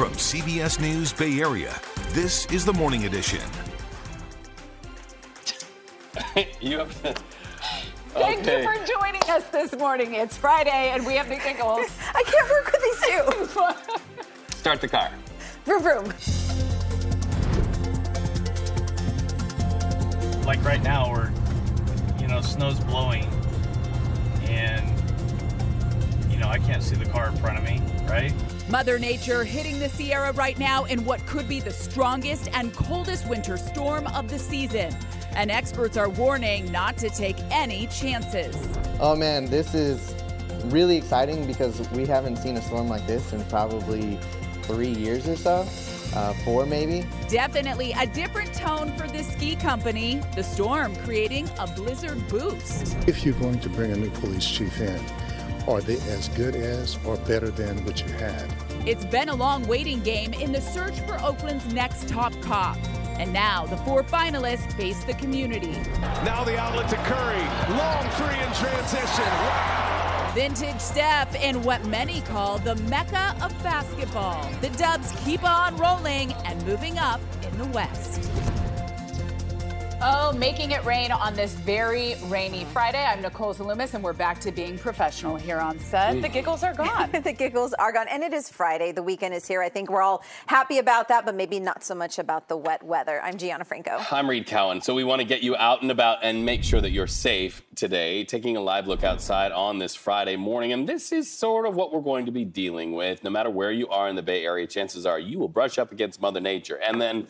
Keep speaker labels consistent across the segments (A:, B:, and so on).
A: From CBS News Bay Area, this is the Morning Edition.
B: you have to.
C: Thank
B: Okay.
C: you for joining us this morning. It's Friday, and we have new giggles.
D: I can't work with these two.
B: Start the car.
D: vroom, vroom.
E: like right now we're you know snow's blowing and you know i can't see the car in front of me right
C: Mother Nature hitting the Sierra right now in what could be the strongest and coldest winter storm of the season. And experts are warning not to take any chances.
F: Oh man, this is really exciting because we haven't seen a storm like this in probably three years or so, uh, four maybe.
C: Definitely a different tone for the ski company. The storm creating a blizzard boost.
G: If you're going to bring a new police chief in, are they as good as or better than what you had?
C: It's been a long waiting game in the search for Oakland's next top cop. And now the four finalists face the community.
H: Now the outlet to Curry. Long three in transition. Wow.
C: Vintage step in what many call the mecca of basketball. The Dubs keep on rolling and moving up in the West. Oh, making it rain on this very rainy Friday. I'm Nicole Zalumis, and we're back to being professional here on set. The giggles are gone.
D: the giggles are gone. And it is Friday. The weekend is here. I think we're all happy about that, but maybe not so much about the wet weather. I'm Gianna Franco.
B: I'm Reed Cowan. So we want to get you out and about and make sure that you're safe today, taking a live look outside on this Friday morning. And this is sort of what we're going to be dealing with. No matter where you are in the Bay Area, chances are you will brush up against Mother Nature. And then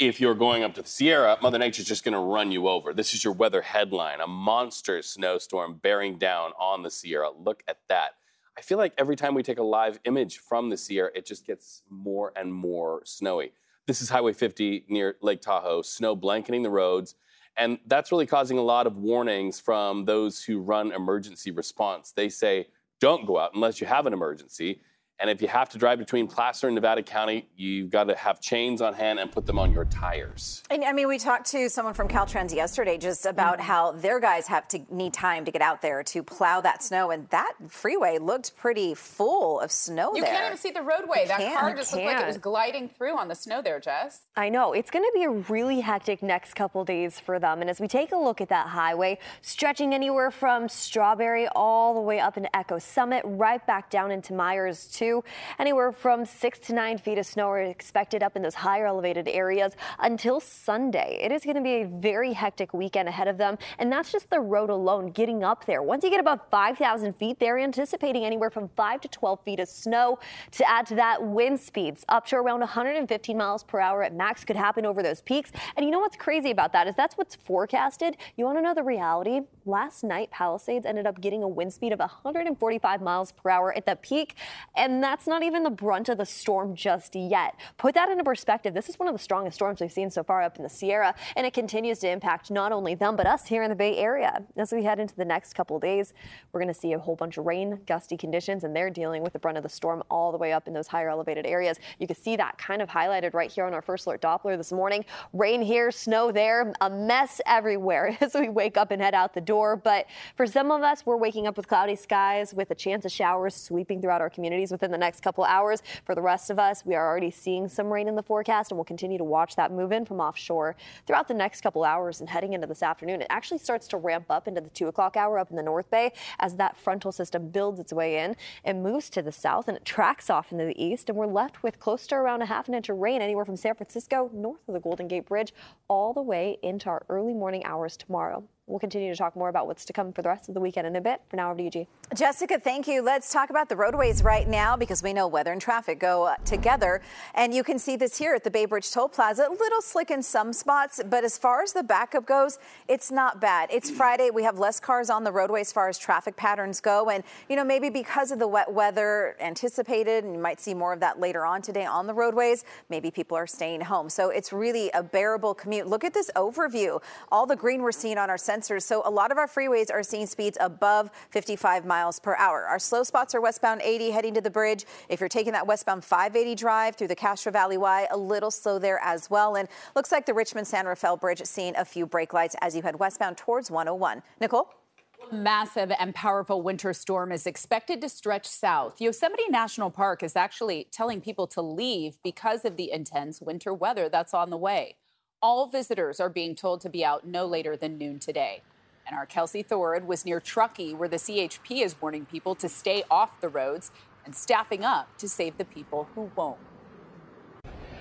B: if you're going up to the Sierra, Mother Nature's just going to run you over. This is your weather headline a monster snowstorm bearing down on the Sierra. Look at that. I feel like every time we take a live image from the Sierra, it just gets more and more snowy. This is Highway 50 near Lake Tahoe, snow blanketing the roads. And that's really causing a lot of warnings from those who run emergency response. They say, don't go out unless you have an emergency. And if you have to drive between Placer and Nevada County, you've got to have chains on hand and put them on your tires.
D: And I mean, we talked to someone from Caltrans yesterday just about
C: Mm-hmm.
D: how their guys have to need time to get out there to plow that snow, and that freeway looked pretty full of snow
C: You
D: there.
C: can't even see the roadway. That
D: can't.
C: car just looked like it was gliding through on the snow there, Jess.
I: I know it's going to be a really hectic next couple days for them. And as we take a look at that highway, stretching anywhere from Strawberry all the way up into Echo Summit, right back down into Meyers, too. Anywhere from six to nine feet of snow are expected up in those higher elevated areas until Sunday. It is going to be a very hectic weekend ahead of them. And that's just the road alone getting up there. Once you get above 5,000 feet, they're anticipating anywhere from 5 to 12 feet of snow. To add to that, wind speeds up to around 115 miles per hour at max could happen over those peaks. And you know what's crazy about that is that's what's forecasted. You want to know the reality? Last night, Palisades ended up getting a wind speed of 145 miles per hour at the peak. And that's not even the brunt of the storm just yet. Put that into perspective. This is one of the strongest storms we've seen so far up in the Sierra, and it continues to impact not only them, but us here in the Bay Area. As we head into the next couple of days, we're going to see a whole bunch of rain, gusty conditions, and they're dealing with the brunt of the storm all the way up in those higher elevated areas. You can see that kind of highlighted right here on our first alert Doppler this morning. Rain here, snow there, a mess everywhere as we wake up and head out the door. But for some of us, we're waking up with cloudy skies with a chance of showers sweeping throughout our communities within the next couple hours. For the rest of us, we are already seeing some rain in the forecast and we'll continue to watch that move in from offshore throughout the next couple hours and heading into this afternoon. It actually starts to ramp up into the two o'clock hour up in the North Bay as that frontal system builds its way in and moves to the south and it tracks off into the east. And we're left with close to around a half an inch of rain anywhere from San Francisco north of the Golden Gate Bridge all the way into our early morning hours tomorrow. We'll continue to talk more about what's to come for the rest of the weekend in a bit. For now, over to you, G.
D: Jessica, thank you. Let's talk about the roadways right now because we know weather and traffic go uh, together. And you can see this here at the Bay Bridge Toll Plaza. A little slick in some spots, but as far as the backup goes, it's not bad. It's Friday. We have less cars on the roadway as far as traffic patterns go. And, you know, maybe because of the wet weather anticipated, and you might see more of that later on today on the roadways, maybe people are staying home. So it's really a bearable commute. Look at this overview. All the green we're seeing on our sensors. So a lot of our freeways are seeing speeds above 55 miles per hour. Our slow spots are westbound 80 heading to the bridge. If you're taking that westbound 580 drive through the Castro Valley Y, a little slow there as well. And looks like the Richmond San Rafael Bridge seeing a few brake lights as you head westbound towards 101. Nicole?
C: Massive and powerful winter storm is expected to stretch south. Yosemite National Park is actually telling people to leave because of the intense winter weather that's on the way. All visitors are being told to be out no later than noon today. And our Kelsey Thorud was near Truckee, where the CHP is warning people to stay off the roads and staffing up to save the people who won't.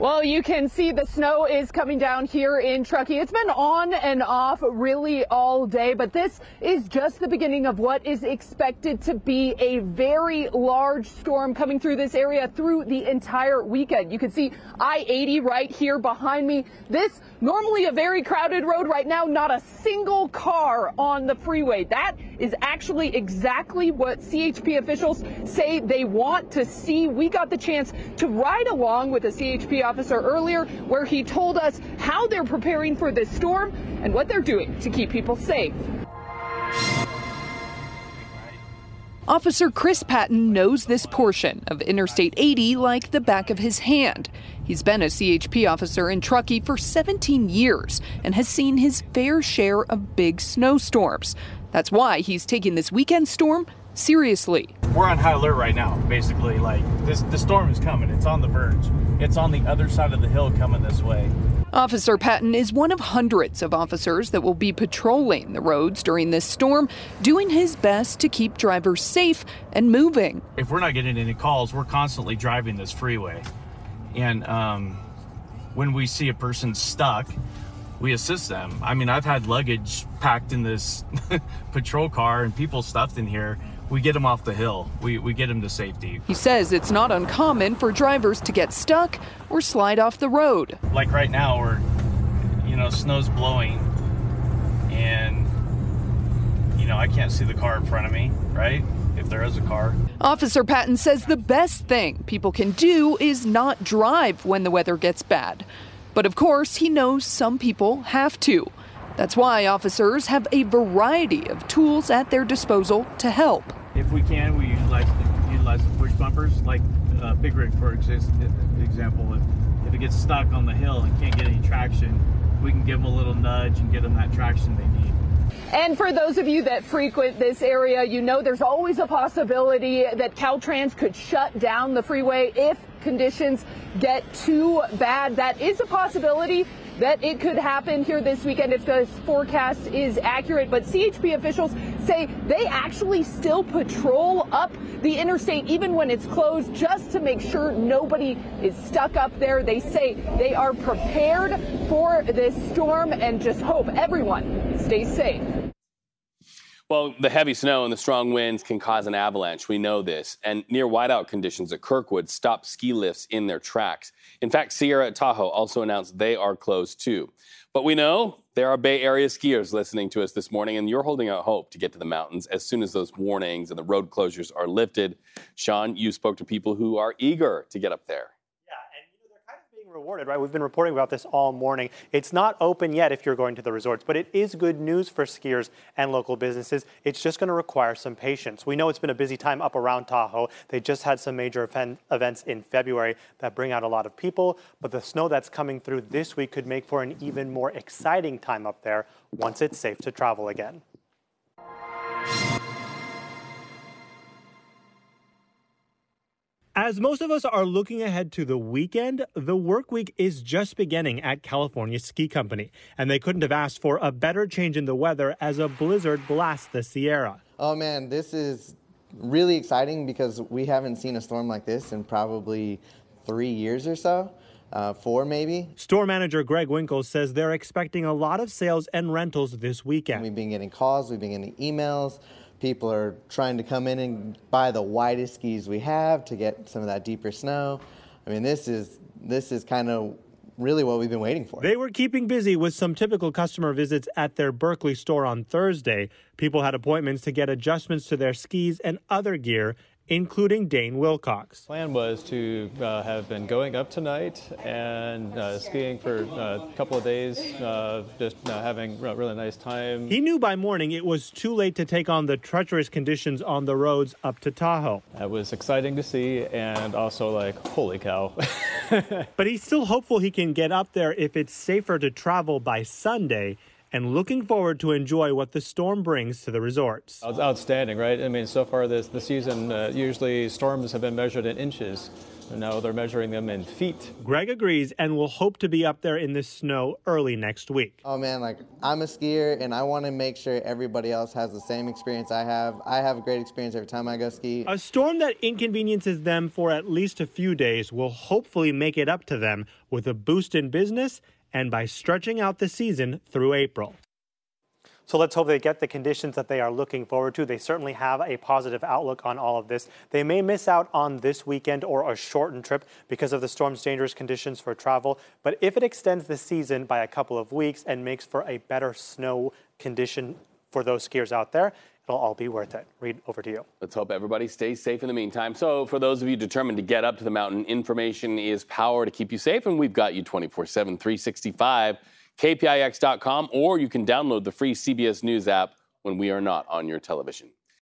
J: Well, you can see the snow is coming down here in Truckee. It's been on and off really all day, but this is just the beginning of what is expected to be a very large storm coming through this area through the entire weekend. You can see I-80 right here behind me. This normally a very crowded road right now, not a single car on the freeway. That is actually exactly what CHP officials say they want to see. We got the chance to ride along with a CHP officer earlier where he told us how they're preparing for this storm and what they're doing to keep people safe.
K: Officer Chris Patton knows this portion of Interstate 80 like the back of his hand. He's been a CHP officer in Truckee for 17 years and has seen his fair share of big snowstorms. That's why he's taking this weekend storm seriously.
E: We're on high alert right now, basically. Like this, the storm is coming. It's on the verge. It's on the other side of the hill coming this way.
K: Officer Patton is one of hundreds of officers that will be patrolling the roads during this storm, doing his best to keep drivers safe and moving.
E: If we're not getting any calls, we're constantly driving this freeway. And um, when we see a person stuck, we assist them. I mean, I've had luggage packed in this patrol car and people stuffed in here. We get them off the hill. We, we get them to safety.
K: He says it's not uncommon for drivers to get stuck or slide off the road.
E: Like right now, where, you know, snow's blowing and, you know, I can't see the car in front of me, right? If there is a car.
K: Officer Patton says the best thing people can do is not drive when the weather gets bad. But of course, he knows some people have to. That's why officers have a variety of tools at their disposal to help.
E: If we can, we utilize, utilize the push bumpers, like uh, Big Rig, for example. If, if it gets stuck on the hill and can't get any traction, we can give them a little nudge and get them that traction they need.
J: And for those of you that frequent this area, you know there's always a possibility that Caltrans could shut down the freeway if conditions get too bad. That is a possibility that it could happen here this weekend if the forecast is accurate. But CHP officials say they actually still patrol up the interstate even when it's closed just to make sure nobody is stuck up there. They say they are prepared for this storm and just hope everyone stays safe.
B: Well, the heavy snow and the strong winds can cause an avalanche. We know this. And near whiteout conditions at Kirkwood stopped ski lifts in their tracks. In fact, Sierra Tahoe also announced they are closed too. But we know there are Bay Area skiers listening to us this morning, and you're holding out hope to get to the mountains as soon as those warnings and the road closures are lifted. Sean, you spoke to people who are eager to get up there
L: rewarded, right? We've been reporting about this all morning. It's not open yet if you're going to the resorts, but it is good news for skiers and local businesses. It's just going to require some patience. We know it's been a busy time up around Tahoe. They just had some major event, events in February that bring out a lot of people, but the snow that's coming through this week could make for an even more exciting time up there once it's safe to travel again.
M: As most of us are looking ahead to the weekend, the work week is just beginning at California Ski Company, and they couldn't have asked for a better change in the weather as a blizzard blasts the Sierra.
F: Oh man, this is really exciting because we haven't seen a storm like this in probably three years or so. Uh, four maybe.
M: Store manager Greg Winkle says they're expecting a lot of sales and rentals this weekend.
F: We've been getting calls, we've been getting emails. People are trying to come in and buy the widest skis we have to get some of that deeper snow. I mean, this is this is kind of really what we've been waiting for.
M: They were keeping busy with some typical customer visits at their Berkeley store on Thursday. People had appointments to get adjustments to their skis and other gear, including Dane Wilcox.
N: Plan was to uh, have been going up tonight and uh, skiing for uh, a couple of days, uh, just uh, having a really nice time.
M: He knew by morning it was too late to take on the treacherous conditions on the roads up to Tahoe.
N: That was exciting to see and also like, holy cow.
M: but he's still hopeful he can get up there if it's safer to travel by Sunday and looking forward to enjoy what the storm brings to the resorts.
N: It's outstanding, right? I mean, so far this the season, uh, usually storms have been measured in inches. Now they're measuring them in feet.
M: Greg agrees and will hope to be up there in the snow early next week.
F: Oh man, like I'm a skier and I want to make sure everybody else has the same experience I have. I have a great experience every time I go ski.
M: A storm that inconveniences them for at least a few days will hopefully make it up to them with a boost in business and by stretching out the season through April.
L: So let's hope they get the conditions that they are looking forward to. They certainly have a positive outlook on all of this. They may miss out on this weekend or a shortened trip because of the storm's dangerous conditions for travel. But if it extends the season by a couple of weeks and makes for a better snow condition for those skiers out there, it'll all be worth it. Reed, over to you.
B: Let's hope everybody stays safe in the meantime. So, for those of you determined to get up to the mountain, information is power to keep you safe, and we've got you 24 7, 365 kpix.com, or you can download the free CBS News app when we are not on your television.